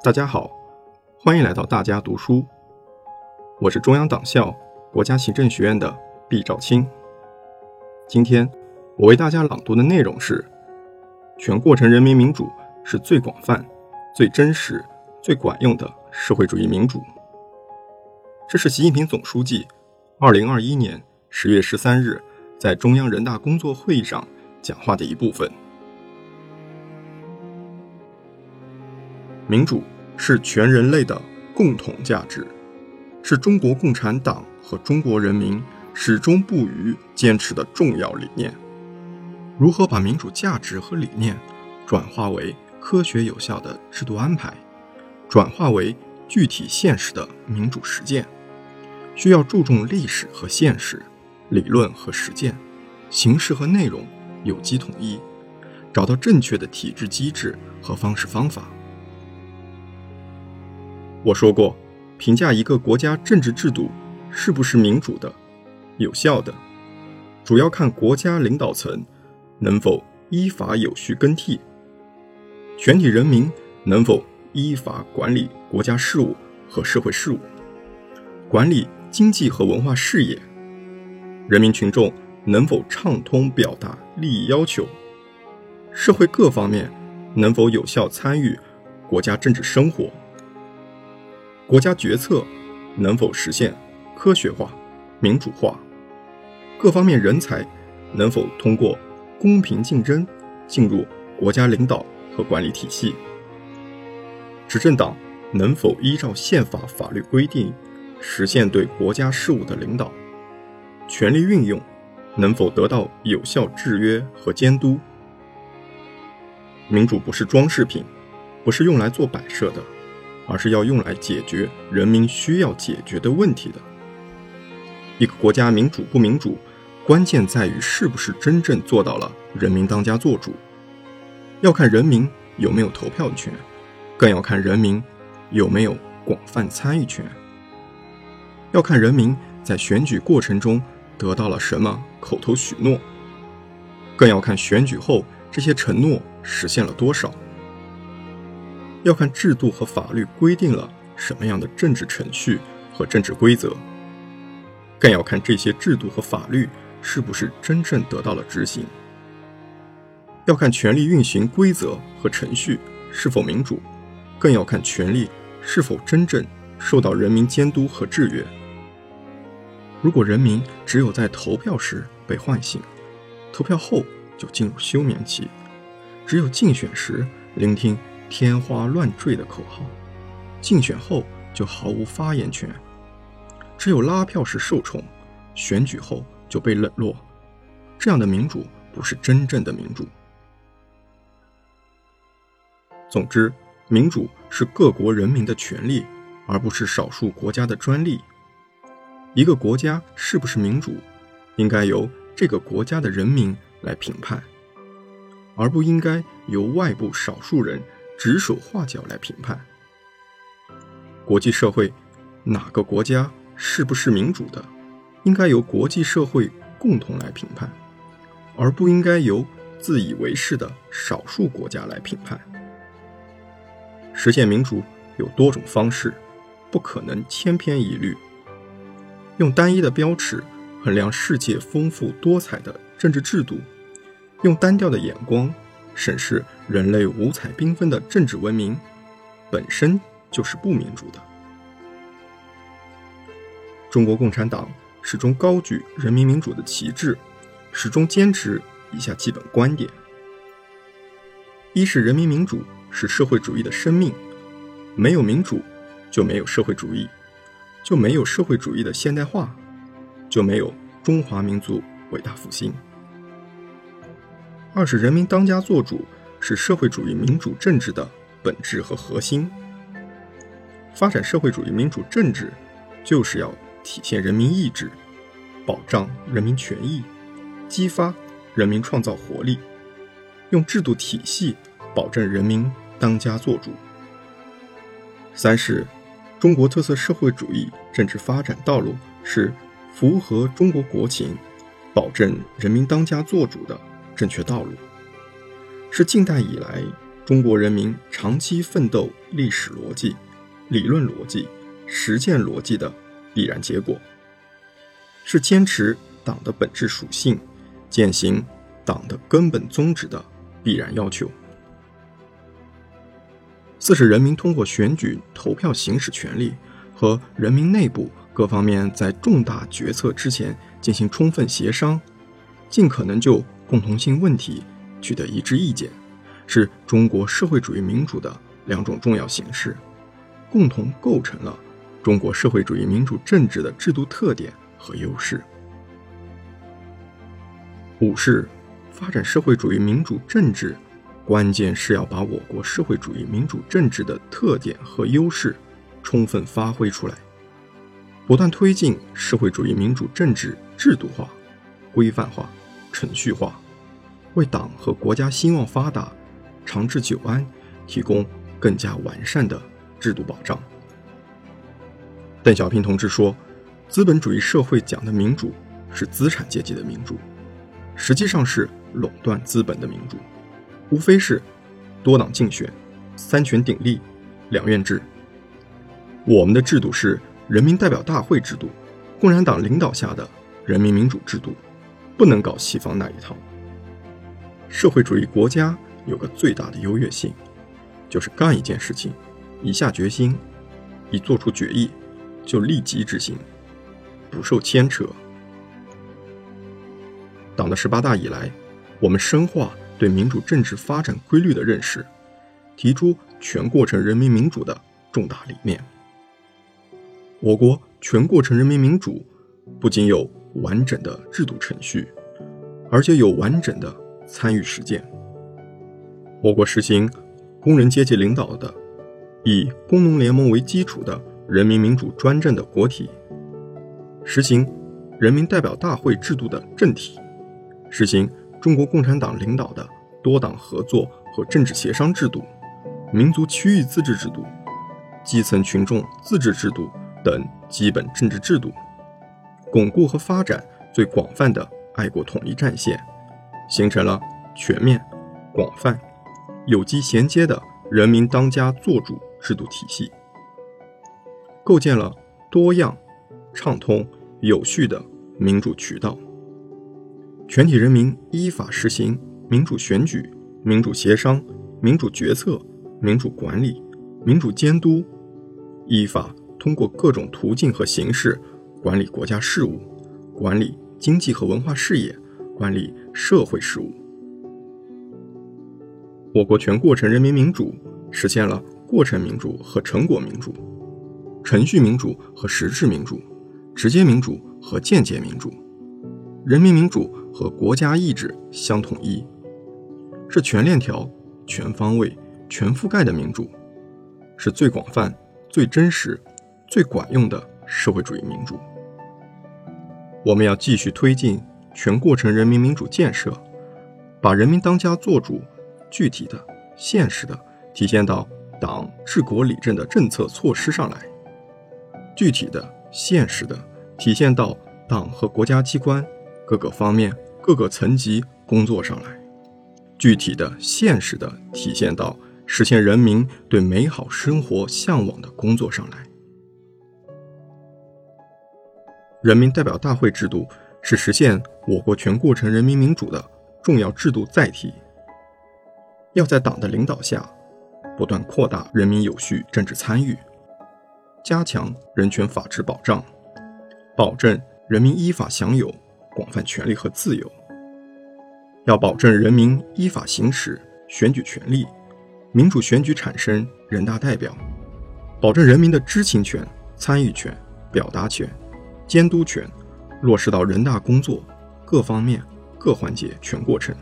大家好，欢迎来到大家读书。我是中央党校国家行政学院的毕兆清。今天我为大家朗读的内容是：全过程人民民主是最广泛、最真实、最管用的社会主义民主。这是习近平总书记二零二一年十月十三日在中央人大工作会议上讲话的一部分。民主是全人类的共同价值，是中国共产党和中国人民始终不渝坚持的重要理念。如何把民主价值和理念转化为科学有效的制度安排，转化为具体现实的民主实践，需要注重历史和现实、理论和实践、形式和内容有机统一，找到正确的体制机制和方式方法。我说过，评价一个国家政治制度是不是民主的、有效的，主要看国家领导层能否依法有序更替，全体人民能否依法管理国家事务和社会事务，管理经济和文化事业，人民群众能否畅通表达利益要求，社会各方面能否有效参与国家政治生活。国家决策能否实现科学化、民主化？各方面人才能否通过公平竞争进入国家领导和管理体系？执政党能否依照宪法法律规定实现对国家事务的领导？权力运用能否得到有效制约和监督？民主不是装饰品，不是用来做摆设的。而是要用来解决人民需要解决的问题的。一个国家民主不民主，关键在于是不是真正做到了人民当家作主。要看人民有没有投票权，更要看人民有没有广泛参与权。要看人民在选举过程中得到了什么口头许诺，更要看选举后这些承诺实现了多少。要看制度和法律规定了什么样的政治程序和政治规则，更要看这些制度和法律是不是真正得到了执行。要看权力运行规则和程序是否民主，更要看权力是否真正受到人民监督和制约。如果人民只有在投票时被唤醒，投票后就进入休眠期，只有竞选时聆听。天花乱坠的口号，竞选后就毫无发言权；只有拉票时受宠，选举后就被冷落。这样的民主不是真正的民主。总之，民主是各国人民的权利，而不是少数国家的专利。一个国家是不是民主，应该由这个国家的人民来评判，而不应该由外部少数人。指手画脚来评判国际社会哪个国家是不是民主的，应该由国际社会共同来评判，而不应该由自以为是的少数国家来评判。实现民主有多种方式，不可能千篇一律。用单一的标尺衡量世界丰富多彩的政治制度，用单调的眼光。审视人类五彩缤纷的政治文明，本身就是不民主的。中国共产党始终高举人民民主的旗帜，始终坚持以下基本观点：一是人民民主是社会主义的生命，没有民主就没有社会主义，就没有社会主义的现代化，就没有中华民族伟大复兴。二是人民当家作主是社会主义民主政治的本质和核心。发展社会主义民主政治，就是要体现人民意志，保障人民权益，激发人民创造活力，用制度体系保证人民当家作主。三是中国特色社会主义政治发展道路是符合中国国情，保证人民当家作主的。正确道路是近代以来中国人民长期奋斗历史逻辑、理论逻辑、实践逻辑的必然结果，是坚持党的本质属性、践行党的根本宗旨的必然要求。四是人民通过选举投票行使权利，和人民内部各方面在重大决策之前进行充分协商，尽可能就共同性问题取得一致意见，是中国社会主义民主的两种重要形式，共同构成了中国社会主义民主政治的制度特点和优势。五是发展社会主义民主政治。关键是要把我国社会主义民主政治的特点和优势充分发挥出来，不断推进社会主义民主政治制度化、规范化、程序化，为党和国家兴旺发达、长治久安提供更加完善的制度保障。邓小平同志说：“资本主义社会讲的民主是资产阶级的民主，实际上是垄断资本的民主。”无非是多党竞选、三权鼎立、两院制。我们的制度是人民代表大会制度，共产党领导下的人民民主制度，不能搞西方那一套。社会主义国家有个最大的优越性，就是干一件事情，一下决心，一做出决议，就立即执行，不受牵扯。党的十八大以来，我们深化。对民主政治发展规律的认识，提出全过程人民民主的重大理念。我国全过程人民民主不仅有完整的制度程序，而且有完整的参与实践。我国实行工人阶级领导的、以工农联盟为基础的人民民主专政的国体，实行人民代表大会制度的政体，实行。中国共产党领导的多党合作和政治协商制度、民族区域自治制度、基层群众自治制度等基本政治制度，巩固和发展最广泛的爱国统一战线，形成了全面、广泛、有机衔接的人民当家作主制度体系，构建了多样、畅通、有序的民主渠道。全体人民依法实行民主选举、民主协商、民主决策、民主管理、民主监督，依法通过各种途径和形式管理国家事务、管理经济和文化事业、管理社会事务。我国全过程人民民主实现了过程民主和成果民主、程序民主和实质民主、直接民主和间接民主、人民民主。和国家意志相统一，是全链条、全方位、全覆盖的民主，是最广泛、最真实、最管用的社会主义民主。我们要继续推进全过程人民民主建设，把人民当家作主具体的、现实的体现到党治国理政的政策措施上来，具体的、现实的体现到党和国家机关各个方面。各个层级工作上来，具体的、现实的体现到实现人民对美好生活向往的工作上来。人民代表大会制度是实现我国全过程人民民主的重要制度载体。要在党的领导下，不断扩大人民有序政治参与，加强人权法治保障，保证人民依法享有广泛权利和自由。要保证人民依法行使选举权利，民主选举产生人大代表，保证人民的知情权、参与权、表达权、监督权落实到人大工作各方面各环节全过程，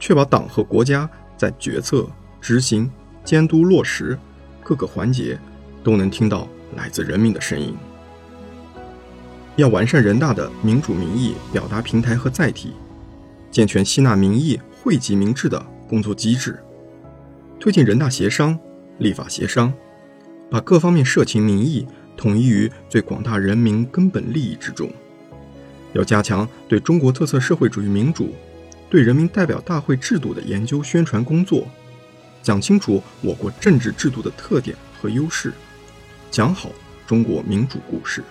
确保党和国家在决策、执行、监督落实各个环节都能听到来自人民的声音。要完善人大的民主民意表达平台和载体。健全吸纳民意、惠及民智的工作机制，推进人大协商、立法协商，把各方面社情民意统一于最广大人民根本利益之中。要加强对中国特色社会主义民主、对人民代表大会制度的研究宣传工作，讲清楚我国政治制度的特点和优势，讲好中国民主故事。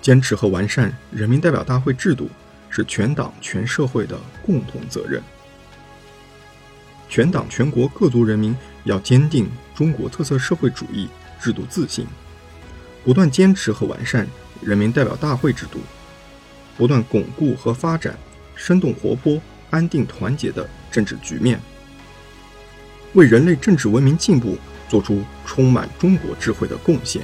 坚持和完善人民代表大会制度是全党全社会的共同责任。全党全国各族人民要坚定中国特色社会主义制度自信，不断坚持和完善人民代表大会制度，不断巩固和发展生动活泼、安定团结的政治局面。为人类政治文明进步做出充满中国智慧的贡献。